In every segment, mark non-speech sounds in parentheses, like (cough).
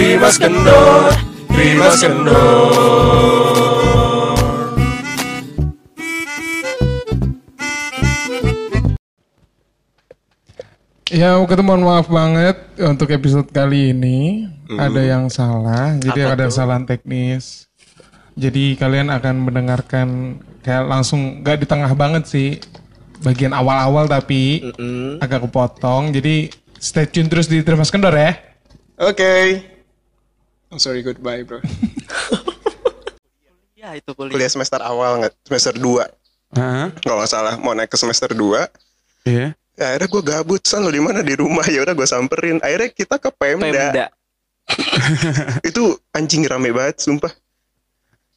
Rimas Kendor, Rimas Kendor. Ya, mohon maaf banget untuk episode kali ini ada yang salah, jadi ada kesalahan teknis. Jadi kalian akan mendengarkan kayak langsung gak di tengah banget sih bagian awal-awal tapi agak kepotong. Jadi stay tune terus di Termas Kendor ya. Oke. I'm sorry goodbye bro. (laughs) Ya itu kuliah. Kuliah semester awal nggak? Semester 2 Heeh. Kalau nggak salah mau naik ke semester 2 Iya. Ya akhirnya gue gabut san lo di mana di rumah ya udah gue samperin. Akhirnya kita ke Pemda. Pemda. (laughs) Itu anjing rame banget sumpah.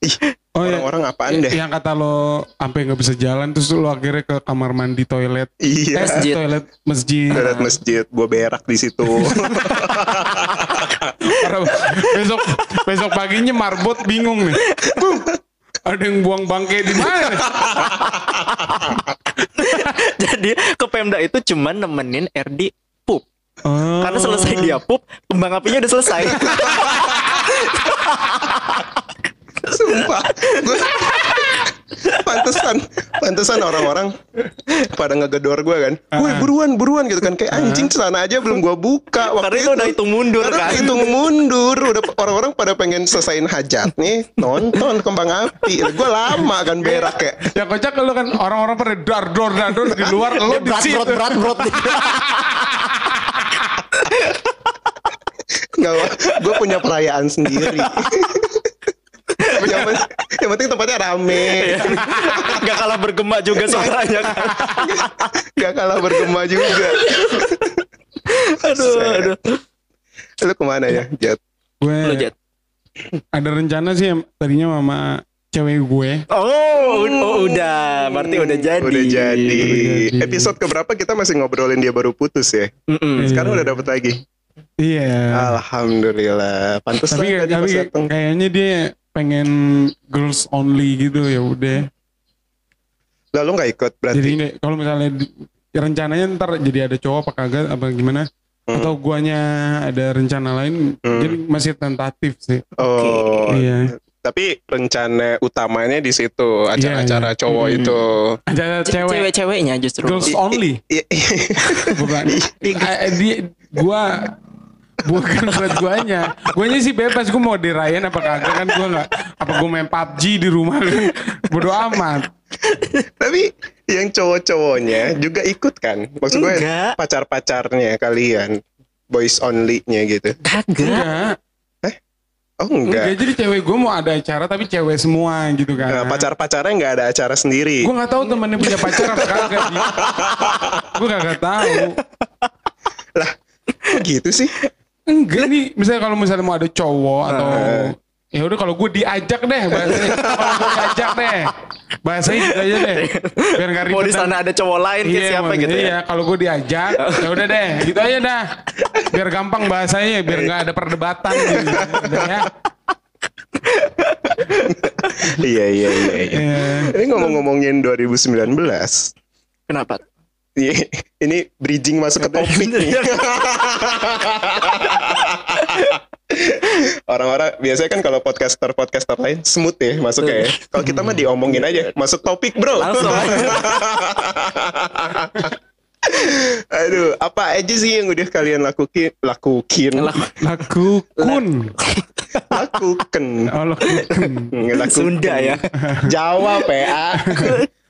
Ih, Oh ya. orang-orang apaan deh? Yang kata lo sampai nggak bisa jalan terus lo akhirnya ke kamar mandi toilet. Iya. Masjid. Toilet masjid. Toilet masjid, gue berak di situ. (laughs) Besok besok paginya marbot bingung nih. Ada yang buang bangke di mana? (laughs) Jadi ke Pemda itu cuman nemenin Erdi pup. Oh. Karena selesai dia pup, kembang apinya udah selesai. (laughs) Sumpah. Gue pantesan, pantesan orang-orang pada ngegedor gue kan. Woi buruan, buruan gitu kan. Kayak anjing sana aja belum gue buka. Karena itu udah hitung mundur Karena kan. hitung mundur. Udah orang-orang pada pengen selesaiin hajat nih. Nonton kembang api. Gue lama kan berak kayak. Ya kocak lo kan orang-orang pada dar dor dar dor di luar lo di situ. berat, berat, berat. (laughs) Nggak, gue punya perayaan sendiri. (laughs) yang, penting, yang penting tempatnya rame. (laughs) Gak kalah bergema juga suaranya kan. (laughs) Gak kalah bergema juga. (laughs) Aduh, aduh. Lu ke mana ya, Jet? Gue Lu Jet. ada rencana sih em- tadinya sama cewek gue. Oh, oh, udah. Berarti udah jadi. Udah jadi. jadi. Episode keberapa kita masih ngobrolin dia baru putus ya? Mm-mm. Sekarang udah dapet lagi. Iya. Alhamdulillah. Pantes tapi tapi kayaknya dia pengen girls only gitu ya udah. Lalu nggak ikut berarti? Jadi kalau misalnya di- rencananya ntar jadi ada cowok apa kagak apa gimana? Hmm. Atau guanya ada rencana lain? Hmm. Jadi masih tentatif sih. oh, Iya. tapi rencana utamanya di situ acara-acara iya. cowok Hmm. itu. Ce- cewek Cewek-ceweknya justru. girls only. i- i- (laughs) bukan dia gua bukan buat guanya guanya sih bebas gua mau dirayain apa kagak kan gua nggak apa gua main PUBG di rumah bodo amat Tapi yang cowok-cowoknya juga ikut kan? Maksud gue Enggak. pacar-pacarnya kalian, boys only-nya gitu. Kagak. enggak Oh enggak enggak. jadi cewek gua mau ada acara tapi cewek semua gitu kan Nah, pacar-pacarnya nggak ada acara sendiri. gua nggak tahu temennya punya pacar apa kagak gua kagak tahu Lah, kok gitu sih? Enggak nih misalnya kalau misalnya mau ada cowok atau ya udah kalau gue diajak deh bahasanya kalau gue diajak deh bahasanya gitu aja deh biar nggak ribet Mau di sana ada cowok lain kayak siapa mau- gitu iya, ya. kalau gue diajak, ya udah deh, gitu aja dah. Biar gampang bahasanya, biar nggak ada perdebatan gitu. Udah ya. iya, iya, iya. iya. Eh, Ini ngomong-ngomongin 2019. Kenapa? Iya, ini bridging masuk ke topik nih. (laughs) Orang-orang biasanya kan kalau podcaster-podcaster lain smooth ya masuknya ya. Kalau kita mah diomongin aja, masuk topik bro. (laughs) Aduh, apa aja sih yang udah kalian lakukin? Lakukin, Lakukun. lakukan. Oh. Sunda ya. Jawa PA. (laughs)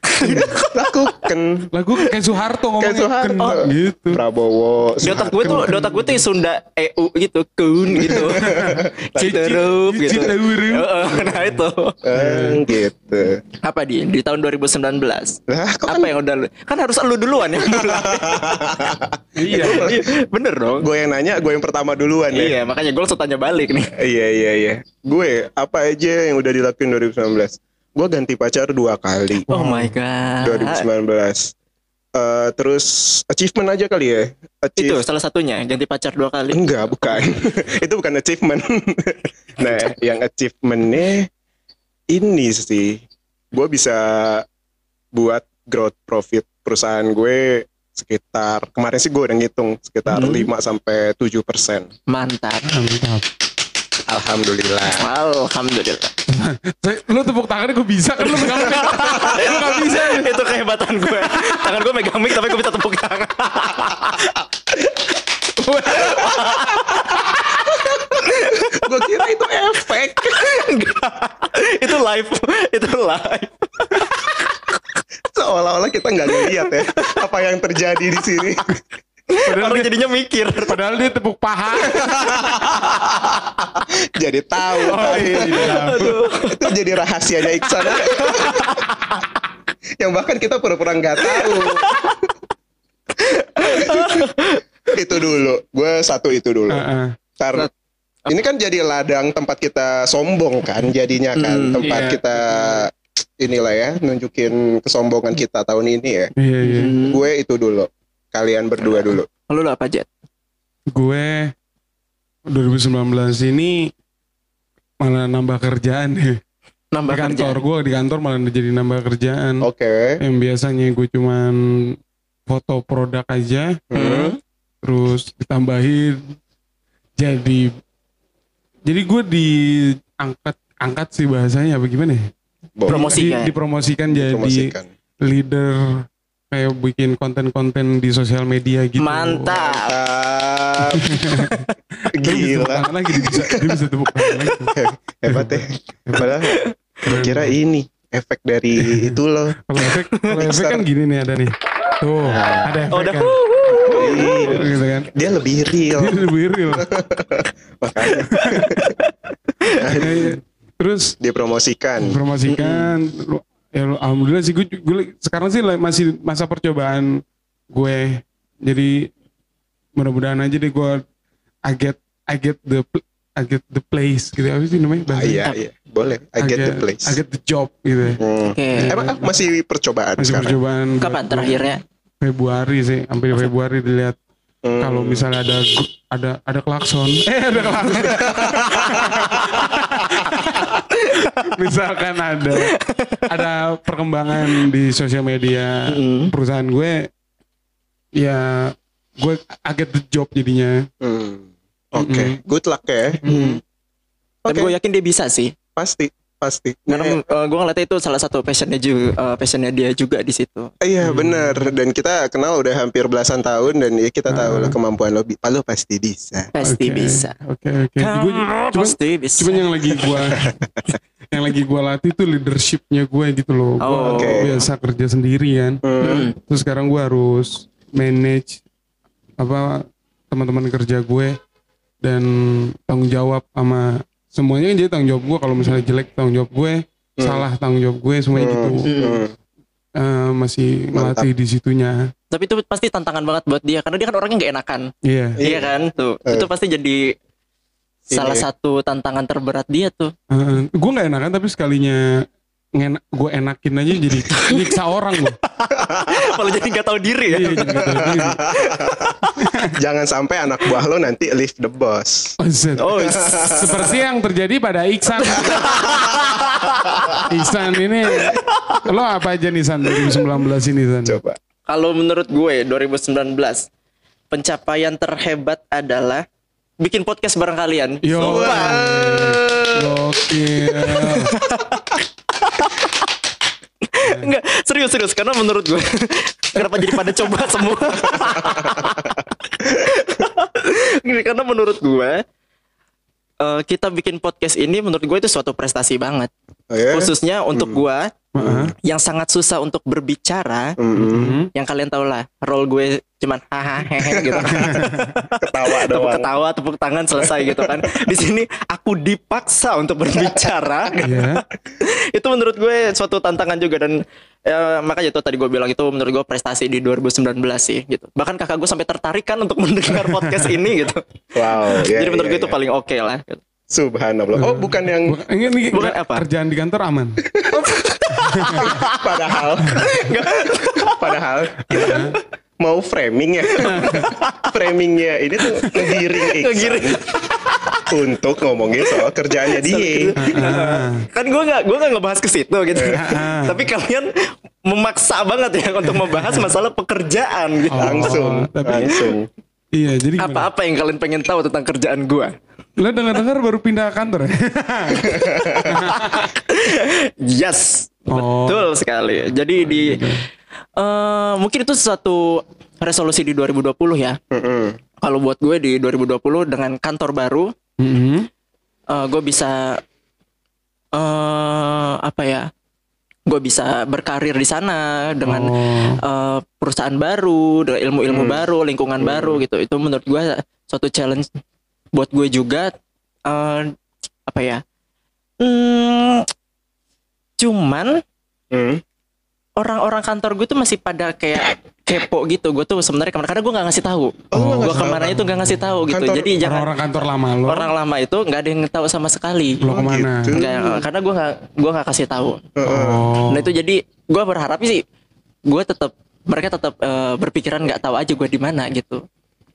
lakukan. (laughs) Lagu kayak Soeharto ngomongnya. Kayak Soeharto. Ken, Gitu. Prabowo. Di otak gue tuh, di otak gue tuh Sunda EU gitu, kun gitu. (laughs) Citerup (laughs) gitu. Citerup. Heeh, Nah itu. Eh, gitu. Apa di di tahun 2019? Lah, kok Apa yang udah lu- kan harus lu duluan yang mulai. Iya. Bener dong. gue yang nanya, gue yang pertama duluan ya. Iya, makanya gue langsung tanya balik nih. Iya iya iya. Gue apa aja yang udah dilakuin 2019? Gue ganti pacar dua kali. Oh my god. 2019. Eh, terus achievement aja kali ya. Itu Achieve- salah satunya ganti pacar dua kali. Enggak, bukan. (laughs) itu bukan achievement. (laughs) nah, yang achievementnya ini sih. Gue bisa buat growth profit perusahaan gue sekitar kemarin sih gue udah ngitung sekitar Hmm. 5 sampai 7 persen. Mantap. Mantap. Alhamdulillah. Alhamdulillah. Lu tepuk tangannya gue bisa kan lu megang mic. Lu gak bisa. (laughs) itu kehebatan gue. Tangan gue megang mic tapi gue bisa tepuk tangan. (laughs) Gue kira itu efek. (laughs) itu live, itu live. Seolah-olah kita nggak ngeliat ya apa yang terjadi di sini. Padahal Orang dia, jadinya mikir. padahal dia tepuk paha. (laughs) Jadi tahu. Oh iya. itu jadi rahasianya Iksan. yang bahkan kita pura-pura nggak tahu. (laughs) itu dulu. Gue satu itu dulu. Heeh. Karena ini kan jadi ladang tempat kita sombong kan jadinya kan Hmm, tempat iya. kita inilah ya nunjukin kesombongan kita tahun ini ya. Iya iya. Gue itu dulu. Kalian berdua dulu. Lu lu apa Jet? Gue 2019 ini malah nambah kerjaan ya. Nambah Di kantor kerjaan. gue di kantor malah jadi nambah kerjaan. Oke. Yang biasanya gue cuman foto produk aja, Hmm. terus ditambahin jadi jadi gue diangkat angkat sih bahasanya apa gimana ya? Promosikan. Di- dipromosikan jadi leader kayak bikin konten-konten di sosial media gitu. Mantap. (laughs) Dia Gila. tangan lagi, dia bisa, dia bisa tepuk tangan lagi. (laughs) Hebat ya. Padahal kira ini efek dari (laughs) itu loh. Kalau efek, kalau efek kan gini nih ada nih. Tuh, ada efek Oh, udah. kan. Ih, Gitu kan. Dia lebih real. Dia lebih real. Makanya Eh, Terus dipromosikan. promosikan lu, ya alhamdulillah sih gue, gue sekarang sih masih masa percobaan gue jadi mudah-mudahan aja deh gue I get I get the pl- I get the place gitu apa sih namanya Ah, bahasanya? iya, iya. Boleh. I get the place. I get the job gitu Hmm. Oke. Emang ah, masih percobaan masih sekarang? percobaan Kapan terakhirnya? Februari sih sampai Februari dilihat Hmm. kalau misalnya ada ada ada klakson (laughs) eh ada klakson (laughs) misalkan ada ada perkembangan di sosial media Mm. perusahaan gue ya gue agak the job jadinya Hmm. Oke, Mm-mm. good luck ya. Hmm. Oke, Tapi gue yakin dia bisa sih. pasti, pasti. Karena Nah, gue ngeliatnya itu salah satu passionnya juga, eh, passionnya dia juga di situ. Iya Hmm. benar dan kita kenal udah hampir belasan tahun dan ya kita tahu Ah. lah kemampuan lo, bi- lo pasti bisa. Pasti Oke, bisa. oke oke Kamu gue cuman pasti bisa. cuman yang lagi gue (laughs) yang lagi gue latih tuh leadershipnya gue gitu loh gue Oh. Oke. biasa kerja sendiri kan Hmm. Hmm. terus sekarang gue harus manage apa teman-teman kerja gue dan tanggung jawab sama semuanya kan jadi tanggung jawab gue kalau misalnya jelek tanggung jawab gue Hmm. salah tanggung jawab gue semuanya gitu Hmm. Eh, masih Mantap. melatih di situnya Tapi itu pasti tantangan banget buat dia karena dia kan orangnya nggak enakan. iya Iya. Iya kan? Tuh. Eh. Itu pasti jadi salah satu tantangan terberat dia tuh. Eh, gue nggak enakan tapi sekalinya ngenak gue enakin aja jadi nyiksa orang gue (laughs) Malah jadi nggak tahu diri ya. Iya, jadi nggak tahu diri. (laughs) Jangan sampai anak buah lo nanti leave the boss. Oh. Oh, (laughs) Seperti yang terjadi pada Iksan. Iksan ini lo apa aja nih San 2019 ini San? Coba. Kalau menurut gue 2019 pencapaian terhebat adalah bikin podcast bareng kalian. Yo. Sumpah. Enggak, serius serius karena menurut gue (laughs) kenapa jadi pada coba semua? (laughs) Gini, karena menurut gue eh, kita bikin podcast ini menurut gue itu suatu prestasi banget. Ya? Khususnya untuk gue Heeh. yang sangat susah untuk berbicara, Mm-mm. Hmm. yang kalian tahu lah, role gue cuman hahaha hehe gitu. (laughs) Ketawa tepuk doang. ketawa, tepuk tangan selesai gitu kan. Di sini aku dipaksa untuk berbicara. Iya. (laughs) itu menurut gue suatu tantangan juga dan ya, makanya itu tadi gue bilang itu menurut gue prestasi di 2019 sih gitu. Bahkan kakak gue sampai tertarik kan untuk (laughs) mendengar podcast ini gitu. Wow. ya, Jadi menurut ya, gue itu ya. paling oke lah. gitu. Subhanallah. Oh bukan yang Bukan, ini, ini Bukan apa? kerjaan di kantor aman. padahal. padahal kita kan mau framing ya. Framingnya ini tuh ngegiring Iksan Ngegiring. untuk ngomongin soal kerjaannya dia. Ah. Kan gue nggak gue nggak ngebahas ke situ gitu. Ah. Tapi kalian memaksa banget ya untuk membahas masalah pekerjaan gitu. Oh, Langsung, tapi- langsung. Iya, jadi? Apa-apa yang kalian pengen tahu tentang kerjaan gue? Lo dengar-dengar baru pindah kantor ya? (laughs) Yes, Oh. betul sekali. Jadi di eh mungkin itu suatu resolusi di 2020 ya. Mm-mm. Kalau buat gue di 2020 dengan kantor baru, Mhm. eh gue bisa eh apa ya? Gue bisa berkarir di sana dengan Oh. eh, perusahaan baru, dengan ilmu-ilmu baru, lingkungan baru gitu. Itu menurut gue suatu challenge buat gue juga. eh apa ya? Hmm, cuman Hmm. orang-orang kantor gue tuh masih pada kayak kepo gitu. Gue tuh sebenarnya ke mana? Karena gue nggak ngasih tahu. Oh, gue ke mana itu nggak ngasih tahu gitu. Kantor- Jadi jangan Orang-orang kantor lama lo. orang lama itu nggak ada yang tahu sama sekali. Lo ke mana? gitu. Nggak, karena gue nggak gue nggak kasih tahu. Oh. Nah itu jadi gue berharap sih gue tetap mereka tetap eh, berpikiran nggak tahu aja gue di mana gitu.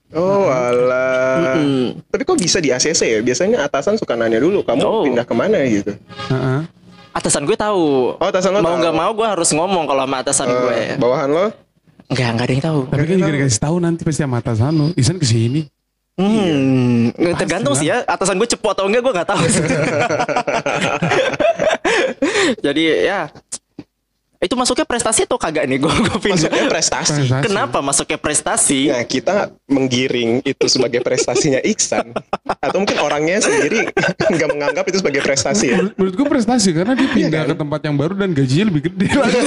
Oh alah. Mm-mm. Tapi kok bisa di ACC ya? Biasanya atasan suka nanya dulu, kamu Oh. pindah ke mana gitu. Heeh. Atasan gue tahu. Oh, atasan lo mau tahu. nggak mau gue harus ngomong kalau sama atasan gue. Eh, bawahan lo? Nggak nggak ada yang tahu. Tapi kan juga dikasih tahu nanti pasti sama atasan lo. Isan ke sini. Hmm, tergantung sih ya atasan gue cepu atau enggak gue nggak tahu. (laughs) (laughs) Jadi ya itu masuknya prestasi atau kagak nih (laughs) gue gue pindah. Maksudnya prestasi. Prestasi. Kenapa masuknya prestasi? Nah, kita menggiring itu sebagai prestasinya Iksan. Atau mungkin orangnya sendiri (laughs) nggak menganggap itu sebagai prestasi ya. Menurut, menurut gue prestasi karena dia pindah kan? ke tempat yang baru dan gajinya lebih gede (laughs) lagi.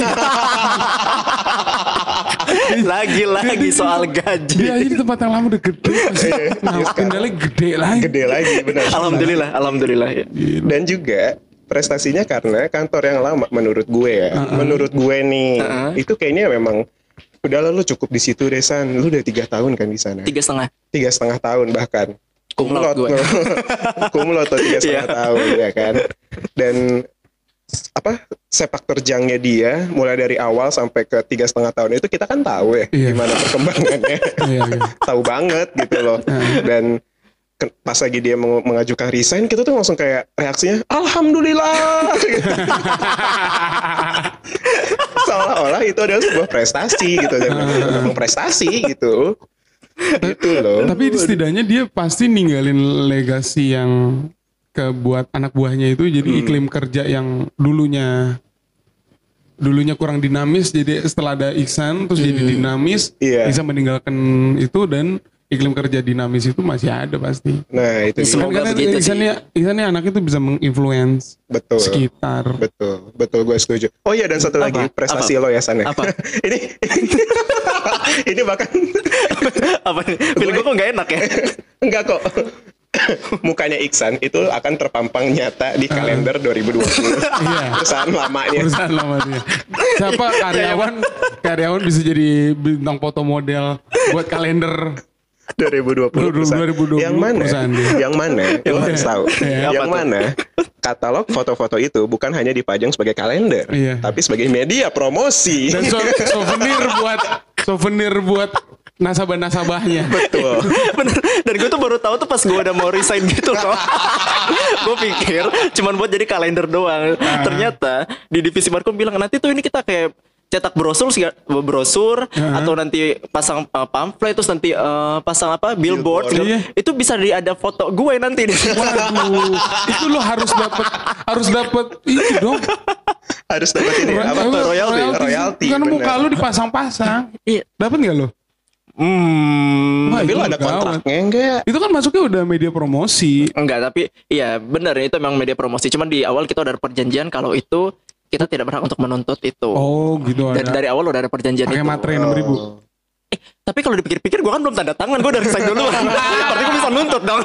Lagi-lagi soal dia gaji. aja di tempat yang lama udah gede. Iya, nah, iya, pindah lagi gede lagi. Gede lagi, benar. Alhamdulillah, alhamdulillah ya. Dan juga prestasinya karena kantor yang lama menurut gue ya. Menurut gue nih, itu kayaknya memang udah lah, lu cukup di situ deh San. Lu udah tiga tahun kan di sana. Tiga setengah. Tiga setengah tahun bahkan. Laude gue. (laughs) Kumlot tuh tiga setengah Iya. tahun ya kan. Dan apa sepak terjangnya dia mulai dari awal sampai ke tiga setengah tahun itu kita kan tahu ya Iya. gimana perkembangannya Iya, iya. (laughs) tahu banget gitu loh dan pas lagi dia meng- mengajukan resign kita tuh langsung kayak reaksinya alhamdulillah (laughs) seolah-olah itu adalah sebuah prestasi gitu dan memang (laughs) prestasi gitu gitu loh Tapi setidaknya dia pasti ninggalin legasi yang ke buat anak buahnya itu jadi Hmm. iklim kerja yang dulunya dulunya kurang dinamis jadi setelah ada Iksan terus jadi dinamis Hmm. Bisa meninggalkan itu dan iklim kerja dinamis itu masih ada pasti. nah itu. Semoga Karena begitu sih. Iksan ya Iksan ya anak itu bisa menginfluence betul sekitar. Betul, betul gue setuju. Oh iya dan satu Apa? lagi prestasi Apa? lo ya San ya. Apa? (laughs) ini (laughs) ini bahkan (laughs) Apa nih? Feeling gue kok nggak enak ya? enggak kok. Mukanya Iksan itu akan terpampang nyata di kalender 2020. Iya. Perusahaan lamanya. Perusahaan lama dia. Siapa karyawan karyawan bisa jadi bintang foto model buat kalender 2020 perusahaan. 2020 yang mana? perusahaan. Yang mana? (laughs) Lo harus tahu. Iya. yang mana? Katalog foto-foto itu bukan hanya dipajang sebagai kalender, Iya. tapi sebagai media promosi. dan so- (laughs) souvenir buat souvenir buat nasabah-nasabahnya. Betul. (laughs) Bener. Dan gue tuh baru tahu tuh pas gue udah mau resign gitu loh. gue pikir cuman buat jadi kalender doang. Ternyata di divisi markom bilang nanti tuh ini kita kayak cetak brosur brosur atau nanti pasang uh, pamflet terus nanti uh, pasang apa billboard, Billboard. gitu. Iya. itu bisa di ada foto gue nanti di (laughs) Waduh, itu lo harus dapat harus dapat itu dong. Harus dapat ini apa tuh? Royalty. Royalty. Karena bener. muka lu dipasang-pasang. Iya. Dapat nggak lo? Hmm. Wah, Tapi itu lo ada kontraknya enggak? Itu kan masuknya udah media promosi. Enggak, tapi iya benar itu memang media promosi. Cuman di awal kita udah ada perjanjian kalau itu kita tidak berhak untuk menuntut itu. Oh gitu dari, ada. dari awal udah ada perjanjian Pakai itu. materai enam ribu. Tapi kalau dipikir-pikir gue kan belum tanda tangan, gue udah resign dulu. Berarti (laughs) gue bisa nuntut dong.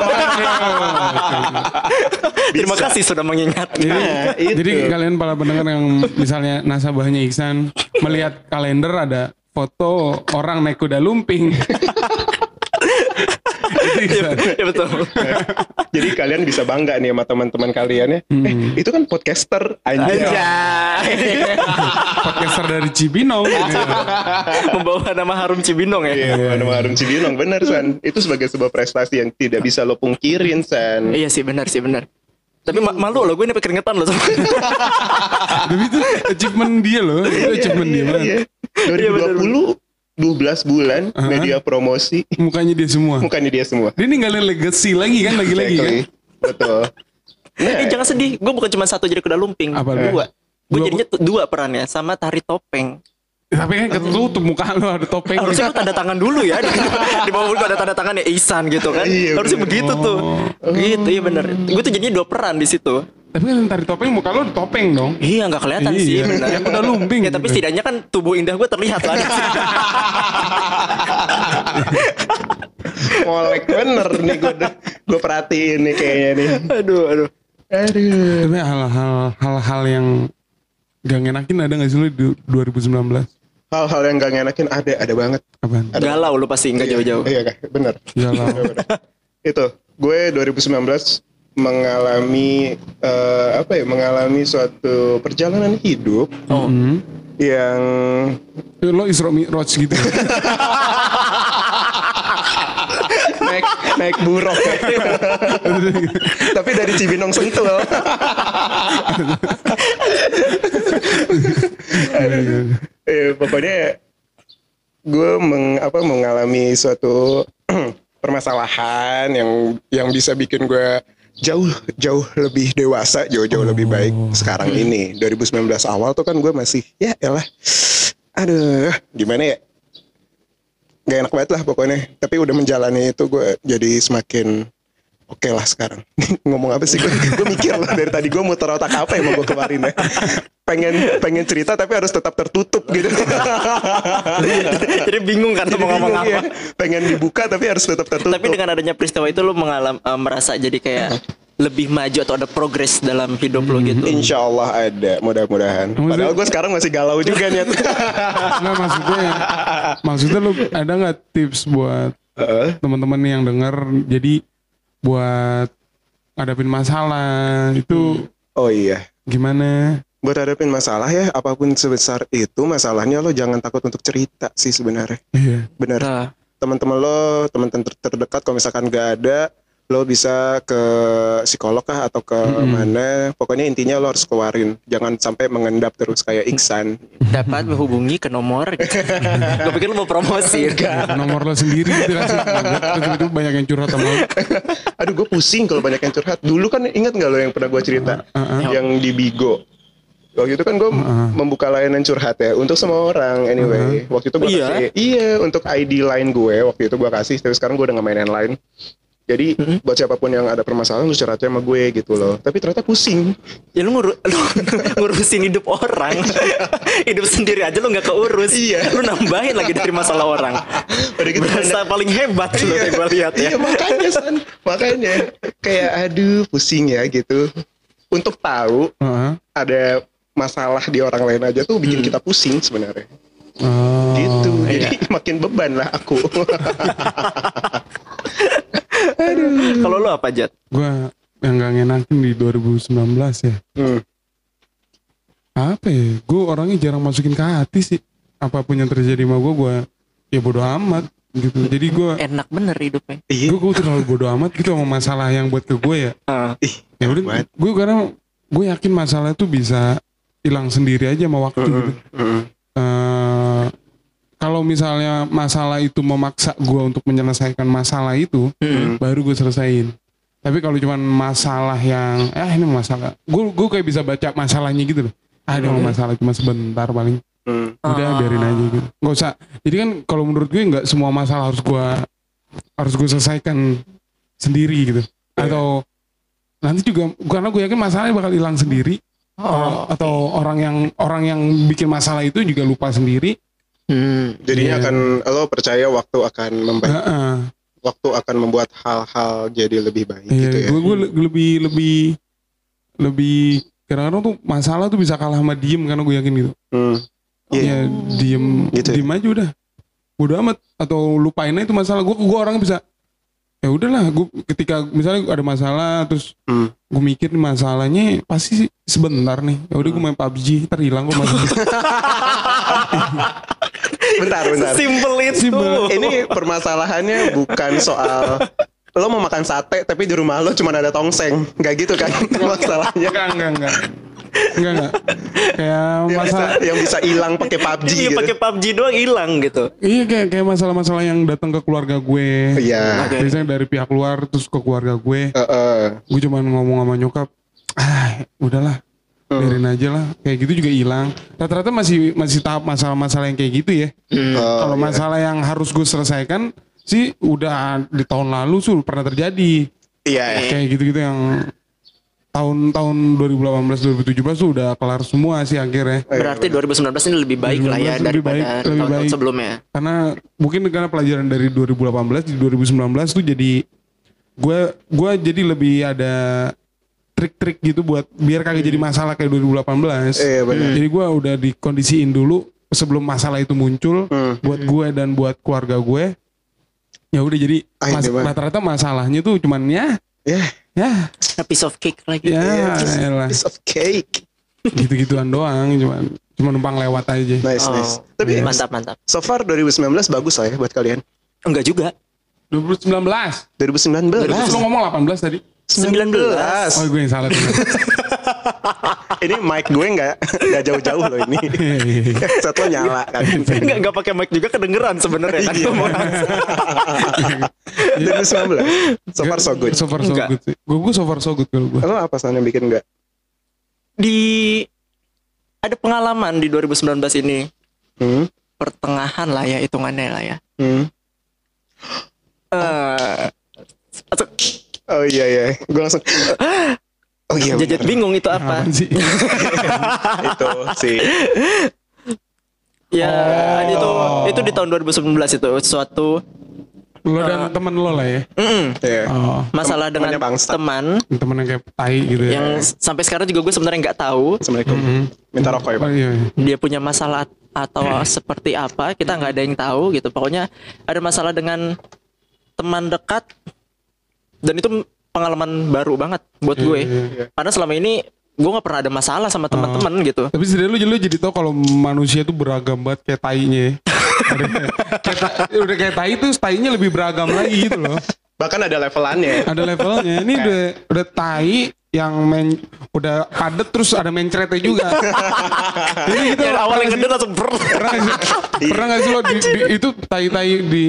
Terima kasih sudah mengingat. Jadi, itu. jadi kalian para pendengar yang misalnya nasabahnya Iksan melihat kalender ada foto orang naik kuda lumping. Ya betul. (laughs) Jadi kalian bisa bangga nih sama teman-teman kalian ya. Hmm. Eh, itu kan podcaster. Anjay. (laughs) Podcaster dari Cibinong. (laughs) Membawa nama harum Cibinong ya. Iya, nama Harum Cibinong bener San. Itu sebagai sebuah prestasi yang tidak bisa lo pungkirin San. Iya sih benar sih benar. Tapi ma- malu loh gue ini keringetan loh. Tapi itu achievement dia loh. Itu achievement dia. Iya. Iya, bener, 2020 12 bulan Uh-huh. media promosi Mukanya dia semua. mukanya dia semua. Dia ninggalin legacy lagi kan lagi-lagi kan. Betul. Eh jangan sedih, gue bukan cuma satu jadi kuda lumping, Apa? dua. Gue Dua- jadinya dua perannya sama tari topeng. Tapi kan ketutup muka lu ada topeng. Harusnya gue tanda tangan dulu ya di, di bawah gue ada tanda tangan ya Ihsan gitu kan. Iya, Harusnya begitu tuh. Gitu iya bener. Gue tuh jadinya dua peran di situ. Tapi kan tari topeng muka ada topeng dong. Iya nggak kelihatan Iya, sih bener. yang kuda lumping Ya tapi setidaknya kan tubuh indah gue terlihat lah. (laughs) Molek bener nih gue gue perhatiin nih kayaknya nih. aduh aduh. Aduh. Tapi hal-hal hal-hal yang gak ngenakin ada gak sih lu di 2019? Hal-hal yang gak ngenakin ada ada banget. Apaan? Galau lu pasti nggak jauh-jauh. Iya kak, bener. Galau. (laughs) itu gue 2019 mengalami eh, apa ya mengalami suatu perjalanan hidup Oh. Hmm. yang Lo Isra Mi'raj gitu. (laughs) naik naik buruk (laughs) tapi dari Cibinong Sentul eh, pokoknya gue meng, apa, mengalami suatu (clears throat) permasalahan yang yang bisa bikin gue jauh jauh lebih dewasa jauh jauh lebih baik sekarang ini. 2019 awal tuh kan gue masih ya elah. Aduh gimana ya? Nggak enak banget lah pokoknya. Tapi udah menjalani itu gue jadi semakin oke lah sekarang. (laughs) Ngomong apa sih? Gue gue mikir loh dari tadi gue muter otak apa yang mau gue kemarin ya pengen pengen cerita tapi harus tetap tertutup gitu (laughs) Jadi bingung kan tuh mau ngomong Bingung, apa. ya. pengen dibuka tapi harus tetap tertutup Tapi dengan adanya peristiwa itu lu mengalam eh, merasa jadi kayak lebih maju atau ada progres dalam hidup lu gitu. Insya Allah ada mudah-mudahan Maksudnya- padahal gue sekarang masih galau juga (laughs) nih Nggak maksudnya Maksudnya lu ada gak tips buat Heeh. teman-teman yang denger Jadi buat ngadapin masalah itu oh iya gimana? Buat hadapin masalah ya apa pun sebesar itu masalahnya lo jangan takut untuk cerita sih sebenarnya. Iya. benar Nah, teman-teman lo teman-teman ter- terdekat kalau misalkan gak ada lo bisa ke psikolog kah atau ke mana. Pokoknya intinya lo harus keluarin. Jangan sampai mengendap terus kayak Iksan. Dapat (laughs) menghubungi ke nomor. (laughs) Gue pikir lu mau promosi. Nomor lo sendiri gitu itu (laughs) banyak yang curhat sama lo. aduh gue pusing kalau banyak yang curhat. Dulu kan ingat nggak lo yang pernah gue cerita? Yang di Bigo waktu itu kan gue membuka layanan curhat ya untuk semua orang anyway waktu itu gue Iya? kasih iya untuk ID line gue waktu itu gue kasih tapi sekarang gue udah gak mainin line jadi buat siapa pun yang ada permasalahan lu curhatnya sama gue gitu loh tapi ternyata pusing Ya lu, nguru, (laughs) lu ngurusin hidup orang. (laughs) hidup sendiri aja lu nggak keurus. Iya. Lu nambahin lagi dari masalah orang. Udah gitu Berasa paling hebat lu yang gue lihat ya. Iya makanya San Makanya Kayak aduh pusing ya gitu Untuk tahu Heeh. Ada masalah di orang lain aja tuh bikin kita pusing sebenarnya Oh, Gitu iya. Jadi (laughs) makin beban lah aku (laughs) Kalau lu apa Jat? Gue yang gak ngenakin di 2019 ya. hmm. Apa ya? Gue orangnya jarang masukin ke hati sih. Apa pun yang terjadi sama gue, gue ya bodo amat gitu. Jadi gue Enak bener hidupnya. Iya gue gue terlalu bodo amat gitu sama masalah yang buat ke gue ya. Ih, Ya udah, gue karena gue yakin masalah itu bisa hilang sendiri aja sama waktu gitu. Eh, kalau misalnya masalah itu memaksa gue untuk menyelesaikan masalah itu, baru gue selesain. Tapi kalau cuman masalah yang, eh ini masalah, gue gue kayak bisa baca masalahnya gitu loh. Ah, Ada masalah cuma sebentar paling. Hmm. Udah biarin aja gitu. Gak usah. Jadi kan kalau menurut gue nggak semua masalah harus gue harus gue selesaikan sendiri gitu. Atau nanti juga karena gue yakin masalahnya bakal hilang sendiri. Oh. atau orang yang orang yang bikin masalah itu juga lupa sendiri. Hmm. Jadinya Iya. akan Lo percaya waktu akan membaik Heeh. Waktu akan membuat hal-hal jadi lebih baik Iya, gitu ya gue gue le- lebih lebih lebih kadang-kadang tuh masalah tuh bisa kalah sama diem karena gue yakin gitu. Hmm. Iya. Ya diem Gitu ya? diem aja udah. Bodo amat atau lupain aja itu masalah. Gue gue orang bisa ya udahlah gue ketika misalnya ada masalah terus Hmm. gue mikir masalahnya pasti sebentar nih. Ya udah gue main PUBG terhilang gue masalah (laughs) Bentar bentar. Simple itu. Simple. ini permasalahannya bukan soal lo mau makan sate tapi di rumah lo cuma ada tongseng. Nggak gitu kan masalahnya? enggak enggak enggak Enggak enggak. Kayak yang bisa masalah yang bisa hilang pakai PUBG Iya gitu. pakai PUBG doang hilang gitu. Iya kayak kayak masalah-masalah yang datang ke keluarga gue. Iya. Oke. Biasanya dari pihak luar terus ke keluarga gue. Heeh. Gue cuman ngomong sama nyokap, ah udahlah, biarin aja lah. Kayak gitu juga hilang. Rata-rata masih masih tahap masalah-masalah yang kayak gitu ya. Oh, Kalau iya. masalah yang harus gue selesaikan sih udah di tahun lalu sudah pernah terjadi. Iya. Kayak gitu-gitu yang tahun-tahun 2018 2017 tuh udah kelar semua sih akhirnya. Berarti 2019 ini lebih baik lah ya 2019 lebih daripada baik, lebih baik. sebelumnya. Karena mungkin karena pelajaran dari 2018 di 2019 tuh jadi gue gue jadi lebih ada trik-trik gitu buat biar kagak jadi masalah kayak 2018. Iya, benar. Jadi gue udah dikondisiin dulu sebelum masalah itu muncul Hmm. buat gue dan buat keluarga gue. Ya udah jadi mas- rata-rata masalahnya tuh cuman ya Ya. A piece of cake lagi. ya Iya, elah, Piece of cake. gitu-gituan doang cuman cuma numpang lewat aja. Nice, Oh, nice. Tapi mantap mantap. so far 2019 bagus lah ya buat kalian. Enggak juga. 2019. 2019. Lu ngomong 18 tadi. 19. Oh gue yang salah. (laughs) ini mic gue nggak nggak jauh-jauh loh ini. (laughs) Lo nyala kan. Enggak enggak pakai mic juga kedengeran sebenarnya kan. Iya. 2019. (laughs) So far so good. So far so Enggak. good. Gue gue so far so good kalau gue. Lo apa sana yang bikin enggak? Di ada pengalaman di 2019 ini Hmm? pertengahan lah ya hitungannya lah ya. Hmm? Eh atau- Oh iya iya, gue langsung. (laughs) Oh iya Jajet bener. bingung itu apa? Apaan sih? (laughs) itu sih. Ya, Oh. itu itu di tahun 2019 itu suatu Lo dan temen lo lah ya. mm, Iya. Oh, masalah Tem- dengan teman temen yang kayak tai gitu ya. yang sampai sekarang juga gue sebenarnya nggak tahu Assalamualaikum. Minta rokok ya Oh, pak. iya, iya. dia punya masalah atau seperti apa kita nggak ada yang tahu gitu pokoknya ada masalah dengan teman dekat dan itu pengalaman baru banget buat gue iya. karena selama ini gue nggak pernah ada masalah sama teman-teman gitu Tapi sebenarnya lu, lu jadi tau kalau manusia tuh beragam banget kayak tainya. (laughs) ya. Udah kayak tai tuh tainya lebih beragam lagi gitu loh. Bahkan ada levelannya. Ada levelnya. Ini udah udah tai yang main udah padet terus ada mencretnya juga. (laughs) Ini gitu. yang awal yang gede langsung ber pernah gak sih, pernah gak sih lo di, di- itu tai-tai di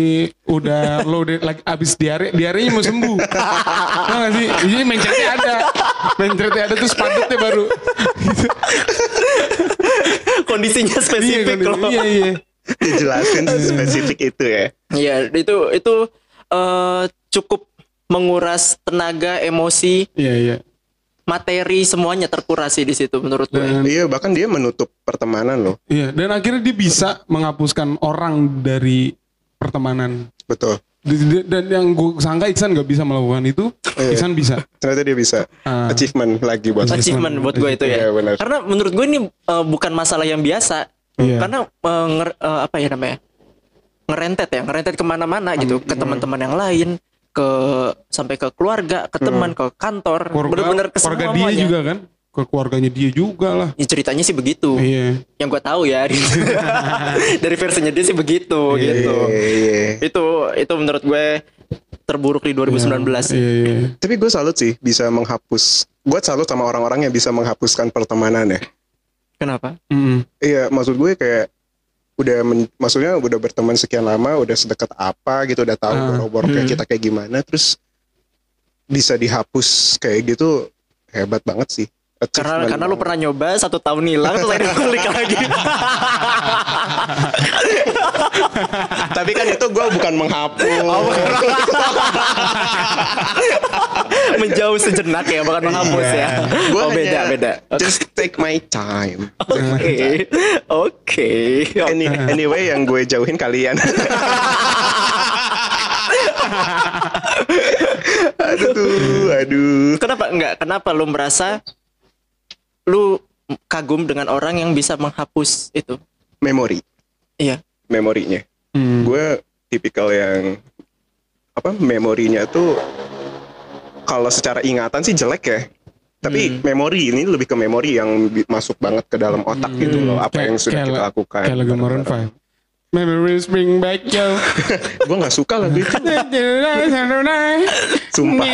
udah lo udah lagi abis diare diarenya mau sembuh. Pernah gak sih? Ini mencretnya ada. Mencretnya ada terus padatnya baru. Kondisinya iya spesifik kan? loh. Iya iya. Dijelasin spesifik itu ya. Iya, itu itu eh, cukup menguras tenaga, emosi, iya iya materi semuanya terkurasi di situ menurut gue. dan Iya bahkan dia menutup pertemanan loh. iya dan akhirnya dia bisa menghapuskan orang dari pertemanan Betul. Dan yang gue sangka Iksan gak bisa melakukan itu Iya. Iksan bisa Ternyata dia bisa. Ah. Achievement lagi buat Achievement buat gue itu ya. Iya, benar. Karena menurut gue ini eh, bukan masalah yang biasa. Iya. Karena eh, nger- eh, apa ya namanya? Ngerentet ya, ngerentet ke mana-mana gitu, ke teman-teman yang lain, ke sampai ke keluarga, ke teman, ke kantor, bener-bener ke keluarga dia semuanya. juga kan ke keluarganya dia juga lah Ya, ceritanya sih begitu. iya Yang gue tahu ya, (laughs) dari versinya dia sih begitu gitu. Iya, iya. Itu itu menurut gue terburuk di 2019. iya iya Tapi gue salut sih bisa menghapus. Gue salut sama orang-orang yang bisa menghapuskan pertemanan ya. Kenapa? Mm-mm. Iya, maksud gue kayak udah men- maksudnya udah berteman sekian lama, udah sedekat apa gitu, udah tahu Ah, borok kayak hmm. kita kayak gimana, terus bisa dihapus kayak gitu hebat banget sih. Karena karena lu pernah nyoba satu tahun hilang terus akhirnya balik lagi. (laughs) Tapi kan itu gue bukan menghapus. (laughs) Menjauh sejenak ya bukan menghapus ya. Gue Oh beda beda. Just take my time. Oke. Oke. Any- anyway yang gue jauhin kalian. (laughs) aduh, aduh. Kenapa enggak? Kenapa lu merasa lu kagum dengan orang yang bisa menghapus itu? Memori, Iya. memorinya. Hmm. Gue tipikal yang apa? Memorinya tuh kalau secara ingatan sih jelek ya. Tapi memori ini lebih ke memori yang masuk banget ke dalam otak gitu loh. Apa Kayak- yang sudah kayak kita la- lakukan. kayak lagu Maroon bareng-bareng. 5 Memories bring back you. (laughs) gue nggak suka lagu itu Sumpah.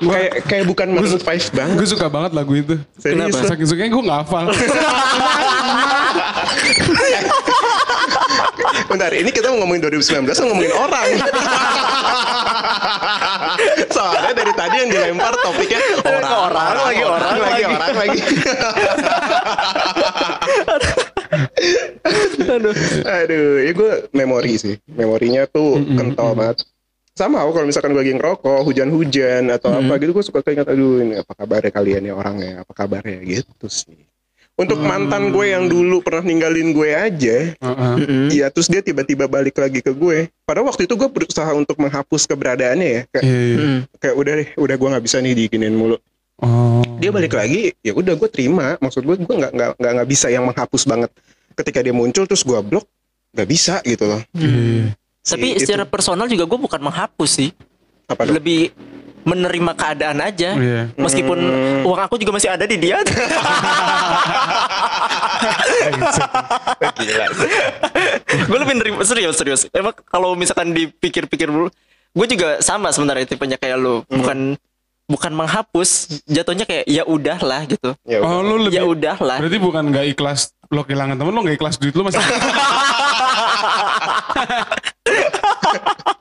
kayak kayak bukan Maroon 5 banget Gue suka banget lagu itu. Serius lu? Saking sukanya gue gak hafal. (laughs) Bentar, ini kita mau ngomongin 2019 atau ngomongin orang? (laughs) Soalnya dari tadi yang dilempar topiknya orang, orang lagi, orang lagi, lagi. orang lagi. Aduh, aduh, ya gue memori sih, memorinya tuh kental banget. Sama kalau misalkan gue lagi ngerokok, hujan-hujan atau apa gitu, gue suka keinget, aduh ini apa kabarnya kalian ya orangnya, apa kabarnya gitu sih. Untuk mantan gue yang dulu pernah ninggalin gue aja, Heeh. Iya, terus dia tiba-tiba balik lagi ke gue. Padahal waktu itu gue berusaha untuk menghapus keberadaannya ya. Kayak, Iya, iya. kayak udah deh, udah gue nggak bisa nih diginin mulu. Oh. Dia balik lagi, ya udah gue terima. Maksud gue, gue nggak nggak nggak nggak bisa yang menghapus banget. Ketika dia muncul terus gue blok, nggak bisa gitu loh. Iya. Tapi secara itu. personal juga gue bukan menghapus sih. Apa dong? Lebih menerima keadaan aja. Iya. Meskipun uang aku juga masih ada di dia. (laughs) Gila. gue lebih nerima serius serius. Emang kalau misalkan dipikir-pikir dulu, gue juga sama sebenarnya tipenya kayak lo. Bukan bukan menghapus, jatuhnya kayak ya udahlah gitu. Ya udah. Oh lu lebih Ya udahlah. Berarti bukan gak ikhlas lo kehilangan temen lo gak ikhlas duit lo masih (laughs)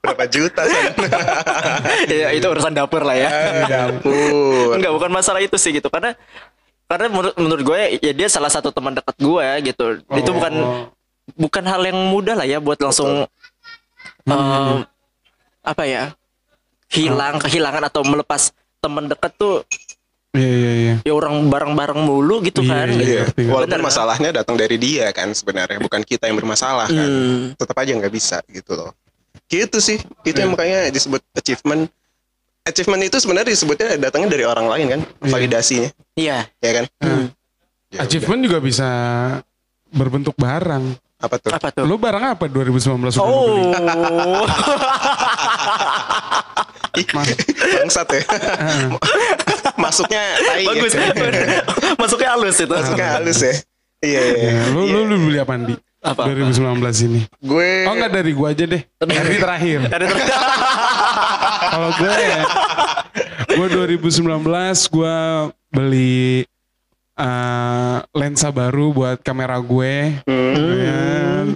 berapa juta sih? (laughs) ya itu urusan dapur lah ya. Dapur. Enggak, bukan masalah itu sih gitu. Karena karena menurut menurut gue ya dia salah satu teman dekat gue gitu. Itu Oh. bukan bukan hal yang mudah lah ya buat langsung em, apa ya? hilang kehilangan atau melepas teman dekat tuh Iya iya iya. ya orang bareng-bareng mulu gitu Iya, kan. iya. gitu. Iya, ngerti. walaupun Bener, kan? masalahnya datang dari dia kan sebenarnya, bukan kita yang bermasalah kan. Hmm. Tetap aja nggak bisa gitu loh. Gitu sih, itu yang makanya disebut achievement. Achievement itu sebenarnya disebutnya datangnya dari orang lain kan, validasinya, Iya. ya kan? Hmm. Ya Achievement juga bisa berbentuk barang. Apa tuh? Apa tuh? Lo barang apa 2019 udah lo beli? Oh. (laughs) Bangsat ya. (laughs) Masuknya tai ya. Bagus. (laughs) Masuknya halus itu. Masuknya halus ya. Iya, iya, iya. Ya, lo, lo, lo beli apa di? Apa? 2019 ini. Gue Oh enggak dari gua aja deh. Dari terakhir. (laughs) Ada ter- Kalau gue ya, gue 2019 gue beli eh, lensa baru buat kamera gue. Ya,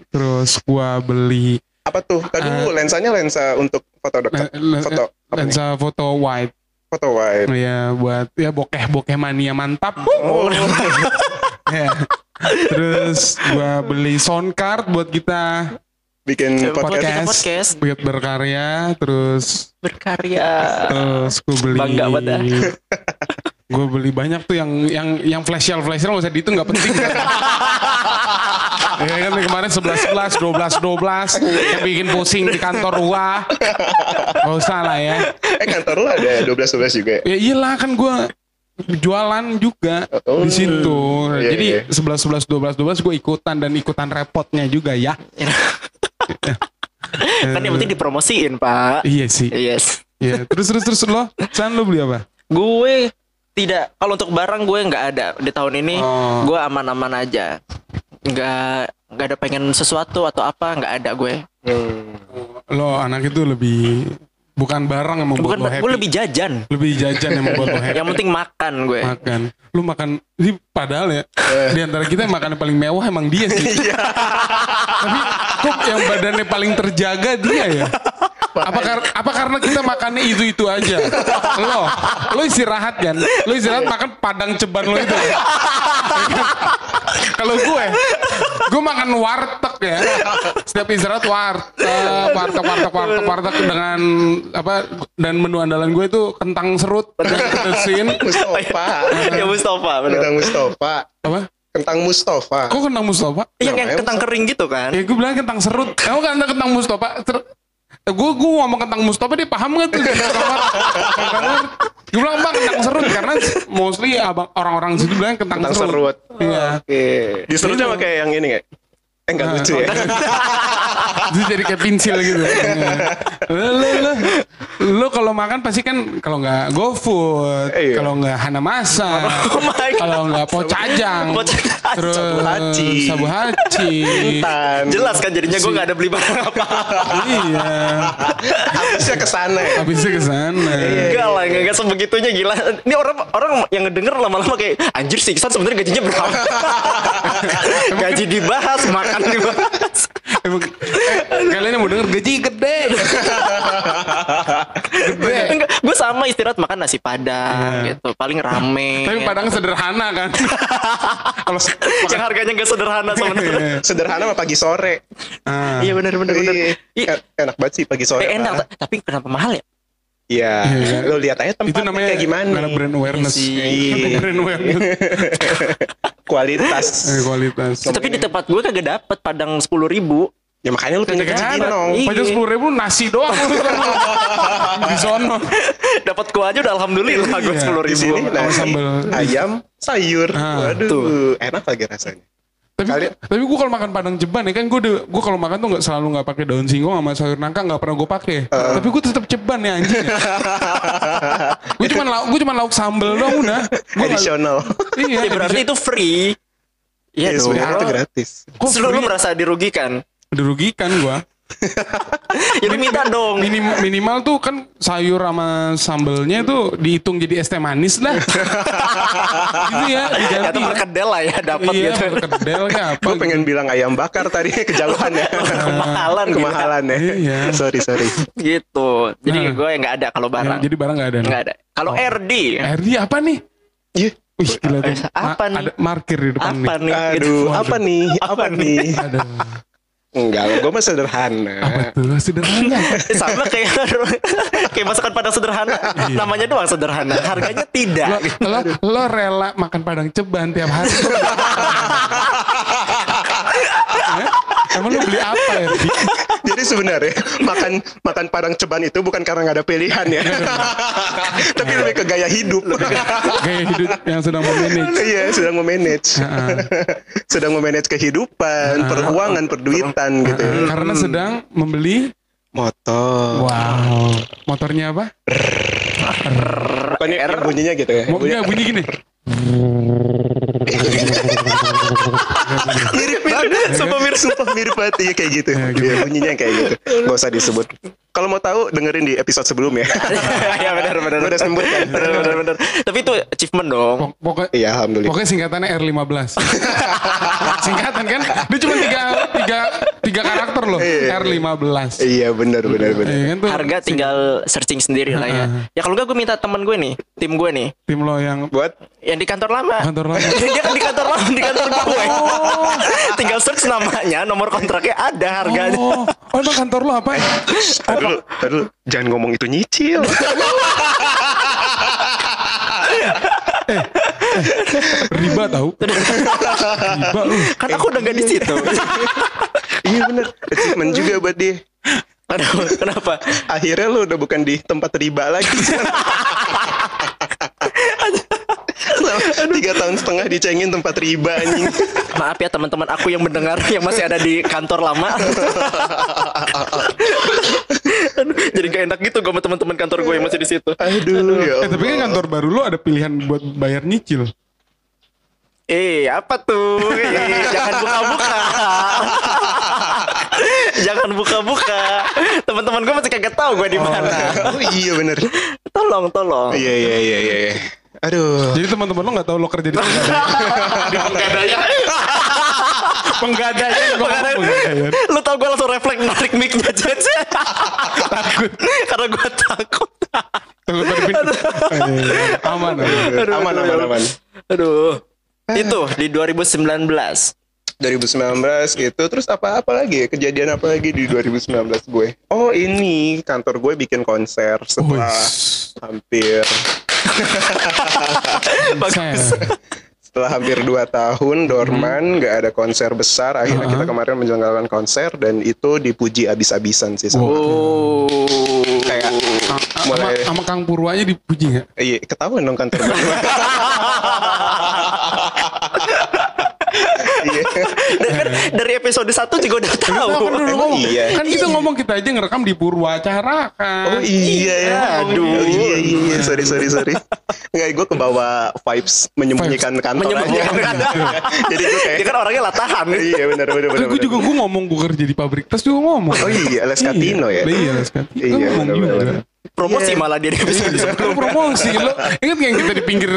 terus gue beli apa tuh? Tadi dulu lensanya lensa untuk foto dekat. le- le- Foto apa nih? lensa foto wide. Foto wide. Ya buat ya bokeh bokeh mania mantap. Oh, (laughs) Ya. Terus gue beli sound card buat kita bikin podcast. kita podcast. buat berkarya. Terus berkarya. terus gue beli Bangga banget dah. (laughs) gue beli banyak tuh yang yang yang flash sale flash sale nggak usah dihitung nggak penting kan. (laughs) ya kan kemarin 11 11 12 12 yang bikin pusing di kantor gua nggak usah lah ya Eh kantor lu ada 12 12 juga ya? ya iyalah kan gua jualan juga Oh. di situ Iya, jadi iya. 11 11 12 12 gue ikutan dan ikutan repotnya juga ya (laughs) kan yang penting dipromosiin, Pak. iya sih Yes. Iya, terus terus terus lo San lo beli apa Gue tidak kalau untuk barang gue nggak ada di tahun ini. Oh. Gue aman-aman aja. Nggak nggak ada pengen sesuatu atau apa nggak ada gue. lo anak itu lebih bukan barang yang membuat Bukan lo happy gue lebih jajan. lebih jajan yang membuat lo (laughs) happy Yang penting makan gue. makan lu makan ini padahal ya di antara kita yang makan yang paling mewah emang dia sih (laughs) tapi kok yang badannya paling terjaga dia ya (laughs) apa, kar- apa karena kita makannya itu itu aja lo lo istirahat kan lo istirahat makan padang ceban lo itu ya kan? kalau gue gue makan warteg ya setiap istirahat warteg warteg warteg warteg warteg dengan apa dan menu andalan gue itu kentang serut ketesin Mustafa. ya Mustafa. Kentang Mustafa. apa Kentang Mustafa. kok kentang Mustafa Yang yang kentang kering gitu kan. ya gue bilang kentang serut kamu kan ada kentang Mustafa Ter- gue gue ngomong kentang Mustafa dia paham gak tuh gue bilang bang kentang serut karena mostly abang orang-orang situ bilang kentang, Kentang serut, serut. iya Oke. Justru sama kayak yang ini nggak? Eh nggak lucu ya. (laughs) Jadi kayak pensil gitu. Lo, lo, lo. Lu kalau makan pasti kan kalau nggak GoFood, Iya. kalau nggak Hanamasa, (laughs) Oh my God. kalau nggak Pocajang, terus Sabu Haci. Sabu. Tan. Jelas kan jadinya gue gak ada beli barang apa. iya, Habisnya ke sana ya. habisnya ke sana. Enggak lah, enggak, enggak sebegitunya gila. Ini orang orang yang ngedenger lama-lama kayak anjir sih Iksan sebenarnya gajinya berapa? (laughs) Gaji dibahas, makan dibahas. Emang, eh, kalian yang mau denger gaji gede. (laughs) Enggak, gue sama istirahat makan nasi padang gitu, paling rame. Tapi ya. padang sederhana kan. (laughs) Kalau yang harganya gak sederhana sebenarnya. Sederhana sama pagi sore. Ah. Iya benar benar benar. Iya. Iya. En- Enak banget sih pagi sore. Eh, enak, tapi kenapa mahal ya? Iya. Iya. Lu lihat aja itu tempatnya namanya kayak gimana. karena brand awareness. Iya. brand awareness. (laughs) Kualitas. Eh, kualitas. Tapi di tempat gue kagak dapet padang sepuluh ribu. Ya makanya lu pindah ke ada. Cibinong. Iya. Pajak sepuluh ribu nasi doang (laughs) di sono. Dapat gue aja udah alhamdulillah gue Iya. sepuluh Di ribu. sini nasi, sambal. ayam, sayur. Ah, Waduh, enak lagi rasanya. Tapi Kalian- tapi gue kalau makan padang ceban ya kan gue gue kalau makan tuh nggak selalu nggak pakai daun singkong sama sayur nangka nggak pernah gue pakai. Ah. Tapi gue tetap ceban ya anjing. (laughs) gue cuma lauk gue cuma lauk sambel doang udah. Gua Additional. Iya. Ya berarti itu free. Iya Ya, dong. sebenarnya itu gratis. Kok lu, merasa dirugikan. Dirugikan gue. Ya lu minta dong. Minim, minimal tuh kan sayur sama sambelnya tuh dihitung jadi es teh manis lah. (laughs) gitu ya Ya diganti. itu perkedel lah ya dapat iya, gitu. perkedel kayak apa? Gue pengen bilang ayam bakar tadi (laughs) kejauhan ya. (laughs) Kemahalan gila. Kemahalan ya. Iya. Sorry, sorry. Gitu. Jadi Nah. gue nggak ada kalau Ya, barang. jadi barang nggak ada. nih. Nggak ada. Kalau RD RD apa nih? Iya. Wih gila tuh. Apa Ma- nih? Ada markir di depan apa nih. nih? Gitu. Aduh, apa nih? Apa nih? Aduh. Enggak, gue mah sederhana. Tuh sederhana. (laughs) Sama kayak kayak masakan padang sederhana. Namanya doang sederhana. Harganya tidak. lo, lo, lo rela makan padang ceban tiap hari. (laughs) Emang lo beli apa ya? Sebenarnya makan makan padang ceban itu bukan karena nggak ada pilihan ya, (laughs) tapi lebih ke gaya hidup. Gaya hidup yang sedang memanage. Iya, sedang memanage, (laughs) sedang memanage kehidupan, peruangan, perduitan gitu. ya. Karena sedang membeli Motor. Wow. Motornya apa? Bukannya yang bunyinya gitu ya? Enggak bunyi gini. (laughs) banget sumpah mirip sumpah mirip banget. Iya kayak gitu. Iya, bunyinya kayak gitu. Gak usah disebut. Kalau mau tahu dengerin di episode sebelumnya. (laughs) Ya benar benar. Udah sebutkan. Benar benar benar. Tapi itu achievement dong. Pok- Pokoknya iya alhamdulillah. Pokoknya singkatannya R15 (laughs) Singkatan kan? Dia cuma tiga, tiga, tiga karakter loh Iya. R15 iya benar benar benar Iya kan Harga tinggal searching sendiri lah ya. Ya kalau enggak gue minta temen gue nih, tim gue nih, Tim lo yang buat yang di kantor lama. Kantor lama. (laughs) Dia kan di kantor lama, di kantor gue. tinggal search namanya, nomor kontraknya ada harganya. Oh, oh emang kantor lo apa? Dulu, tadi dulu, jangan ngomong itu nyicil (laughs) Riba tau. Riba lu. Kan aku udah gak di situ. (laughs) iya benar achievement juga buat dia. Aduh, kenapa? akhirnya lu udah bukan di tempat riba lagi. Tiga tahun setengah dicengin tempat riba anjing. Maaf ya teman-teman aku yang mendengar yang masih ada di kantor lama. (laughs) Aduh, gak enak gitu gue sama teman-teman kantor gue yang masih di situ. aduh ya Eh tapi kan kantor baru lo ada pilihan buat bayar nyicil Eh, apa tuh? Eh, jangan buka-buka. (laughs) jangan buka-buka. Teman-teman gue masih kagak tahu gue di mana. oh iya bener Tolong, tolong. iya iya iya iya iya. aduh Jadi teman-teman lo gak tahu lo kerja di penggadaian (laughs) Di penggadaian. Penggadaian penggadaian. Lu tau gue langsung refleks narik mic-nya Jets. (laughs) Takut (laughs) Karena gue takut. Takut. Eh, Aman aman. aman aman aman Aduh. Itu di 2019. 2019 itu terus apa apa lagi kejadian apa lagi di 2019 gue oh ini kantor gue bikin konser setelah hampir Bagus. Setelah hampir 2 tahun dorman nggak ada konser besar akhirnya kita kemarin menyelenggarakan konser dan itu dipuji abis-abisan sih sama Oh. kayak Sama, mulai sama Kang Purwanya dipuji gak? iya ketahuan dong. Dan (laughs) kan dari episode 1 juga udah tahu. Kan dulu Emang ngomong, iya? kan kita ngomong kita aja ngerekam di Purwacara kan. Oh iya ya. Aduh. Oh, iya iya iya sorry sorry sorry. Enggak gue kebawa vibes menyembunyikan kantor Menyembunyikan aja. kantor. Jadi gue kayak Dia kan orangnya latahan. Iya benar benar benar. Gue juga gue ngomong gue kerja di pabrik tas juga ngomong. Oh iya, Les Catino ya? Iya, Les Catino. Iya, benar, juga. benar. Promosi Iya. malah dia di episode Lu (laughs) promosi lo inget gak yang kita di pinggir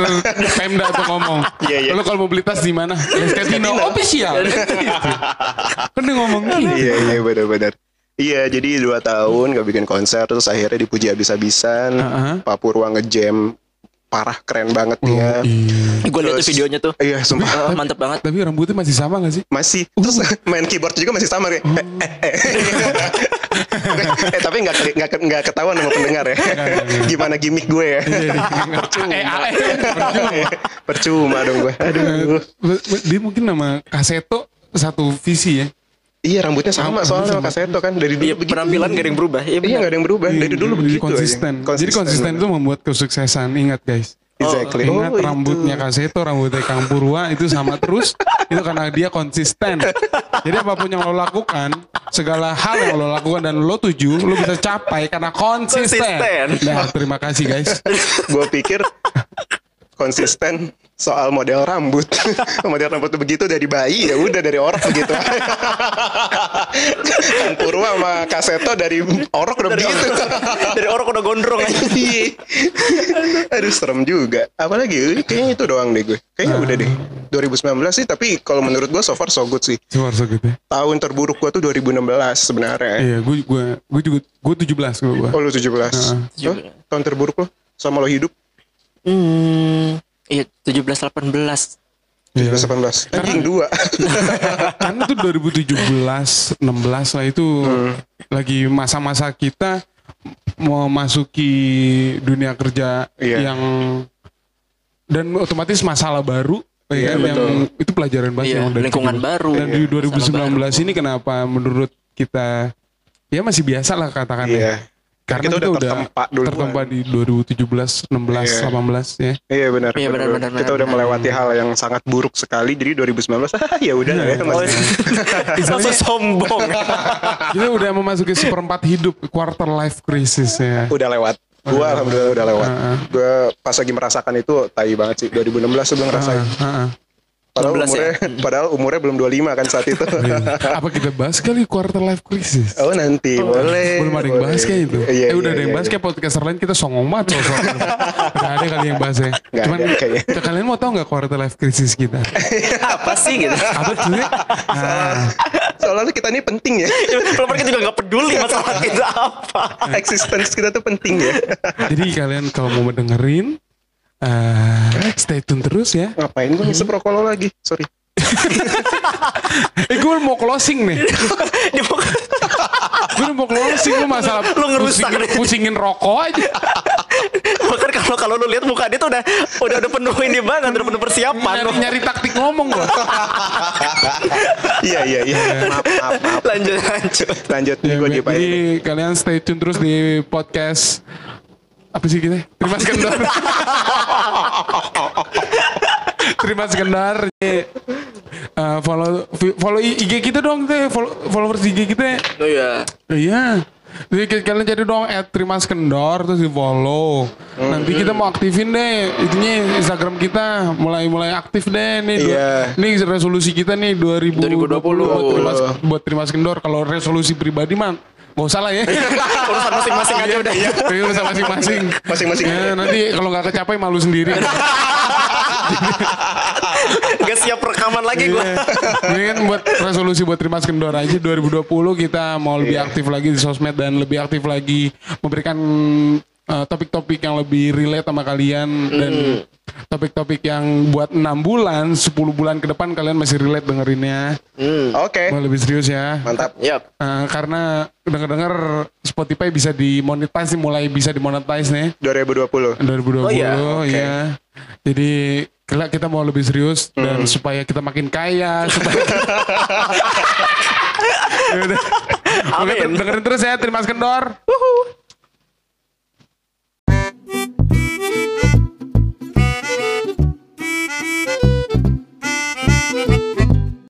Pemda tuh ngomong Iya, iya. lo kalau mau beli tas di mana Les Catino official kan dia ngomong gitu Iya iya benar benar. Iya jadi dua tahun gak bikin konser terus akhirnya dipuji habis-habisan. Heeh. Pak Purwa ngejam parah keren banget dia. Gue lihat tuh videonya tuh. Iya sumpah. Eh, mantep banget. tapi rambutnya masih sama gak sih? Masih. Terus main keyboard juga masih sama kayak eh, eh, eh. (laughs) eh tapi nggak nggak nggak ketahuan sama pendengar ya. Gimana gimmick gue ya? Eh, eh, percuma. Dong gue. Aduh. Dia mungkin nama Kaseto satu visi ya iya rambutnya sama soalnya sama Kaseto kan dari dulu Iya, begitu penampilan gak ada yang berubah. Iya, iya nggak ada yang berubah dari dulu Jadi begitu konsisten. aja. jadi konsisten itu membuat kesuksesan ingat guys exactly Ingat Oh, itu. rambutnya Kaseto, rambutnya Kang Purwa itu sama terus. itu karena dia konsisten. Jadi apa pun yang lo lakukan, segala hal yang lo lakukan dan lo tuju, lo bisa capai karena konsisten. Konsisten. Nah, terima kasih guys. gue pikir konsisten soal model rambut. (laughs) Model rambut tuh begitu dari bayi ya udah dari orok begitu. (laughs) Kan Purwa sama Kaseto dari orok udah begitu. Dari orang udah gondrong aja. (laughs) Iya. Aduh serem juga. Apalagi kayaknya itu doang deh gue. Kayaknya udah deh. 2019 sih Tapi kalau menurut gue so far so good sih. Suar so gitu. ya. Tahun terburuk gue tuh 2016 sebenarnya. Iya, gue gue gue juga gue 17 gue. Oh lu 17 Tuh, Tahun terburuk lo? Sama lo hidup Hmm, iya 17 18. 17 18 Anjing dua (laughs) Karena tuh 2017, 16 lah itu lagi masa-masa kita mau masuki dunia kerja Iya. yang dan otomatis masalah baru Iya, ya kan, yang betul. itu pelajaran banget Iya, yang dari lingkungan tujuh- baru. Dan di Iya, 2019 ini kenapa menurut kita ya masih biasa lah katakan Iya ya. Karena Kita kita, udah udah tertempa duluan. tertempa di 2017, 16, Iya. 18 ya. Iya benar. Iya, benar, benar, Kita benar, udah benar. melewati hal yang sangat buruk sekali. Jadi 2019 ah, (laughs) ya udah lah ya. Oh, Mas. Langsung sombong. Kita udah memasuki seperempat hidup quarter life crisis ya. udah lewat. Gua alhamdulillah udah lewat. Gua pas lagi merasakan itu tai banget sih. 2016 tuh gua ngerasain. Heeh. Padahal 16 ya? umurnya padahal umurnya belum 25 kan saat itu. Apa kita bahas kali quarter life crisis? oh nanti boleh. Belum ada yang boleh. bahas kayak itu. Iya, eh udah iya, ada yang iya, bahas iya. kayak podcaster lain kita songong banget sosok. Gak ada kali yang bahas ya. Nggak Cuman ada kayaknya. kalian mau tahu nggak quarter life crisis kita? (laughs) Apa sih gitu? Apa tuh? (laughs) Nah, Soalnya kita ini penting ya. (laughs) Kalau mereka juga gak peduli masalah kita apa. Existence kita tuh penting ya. jadi kalian kalau mau mendengerin eh stay tune terus ya. Ngapain gua ngisep rokok lo lagi? Sorry. (laughs) Eh gue mau closing nih. (laughs) Dia mau Gue mau closing lu masalah Lu ngerusak pusingin, pusingin rokok aja. (laughs) Bahkan kalau kalau lu lihat muka dia tuh udah udah udah penuh ini banget, udah penuh persiapan. Nyari, nyari taktik ngomong gue. Iya iya iya. Maaf maaf maaf. Lanjut lanjut. Lanjut nih Ya, gua jadi kalian stay tune terus di podcast apa sih kita? Terima Skendar. Terima Skendar. Eh, follow follow IG kita dong teh, follow, followers IG kita. Oh iya. Iya. Jadi kalian cari dong at Trimas Kendor terus di follow. Nanti kita mau aktifin deh itunya Instagram kita mulai mulai aktif deh nih. dua- Iya. Nih resolusi kita nih 2020, 2020. buat Trimas buat Trimas Kendor. Kalau resolusi pribadi mah Gak usah lah ya. Urusan masing-masing aja udah. Iya, urusan masing-masing. Masing-masing. Ya, nanti kalau nggak kecapai malu sendiri. (laughs) Gak siap rekaman lagi gua. Iya. Ini kan buat resolusi buat Trimas Kendor aja 2020 kita mau lebih Iya. aktif lagi di sosmed dan lebih aktif lagi memberikan uh, topik-topik yang lebih relate sama kalian dan topik-topik yang buat enam bulan, 10 bulan ke depan kalian masih relate dengerinnya. Oke. Mau lebih serius ya. Mantap. Yap. Uh, karena dengar-dengar Spotify bisa dimonetize mulai bisa dimonetize nih 2020. 2020 Oh iya, oke. ya. Jadi kelak kita mau lebih serius dan supaya kita makin kaya, (laughs) supaya Ya Amin. dengerin terus ya, terima kasih Kendor.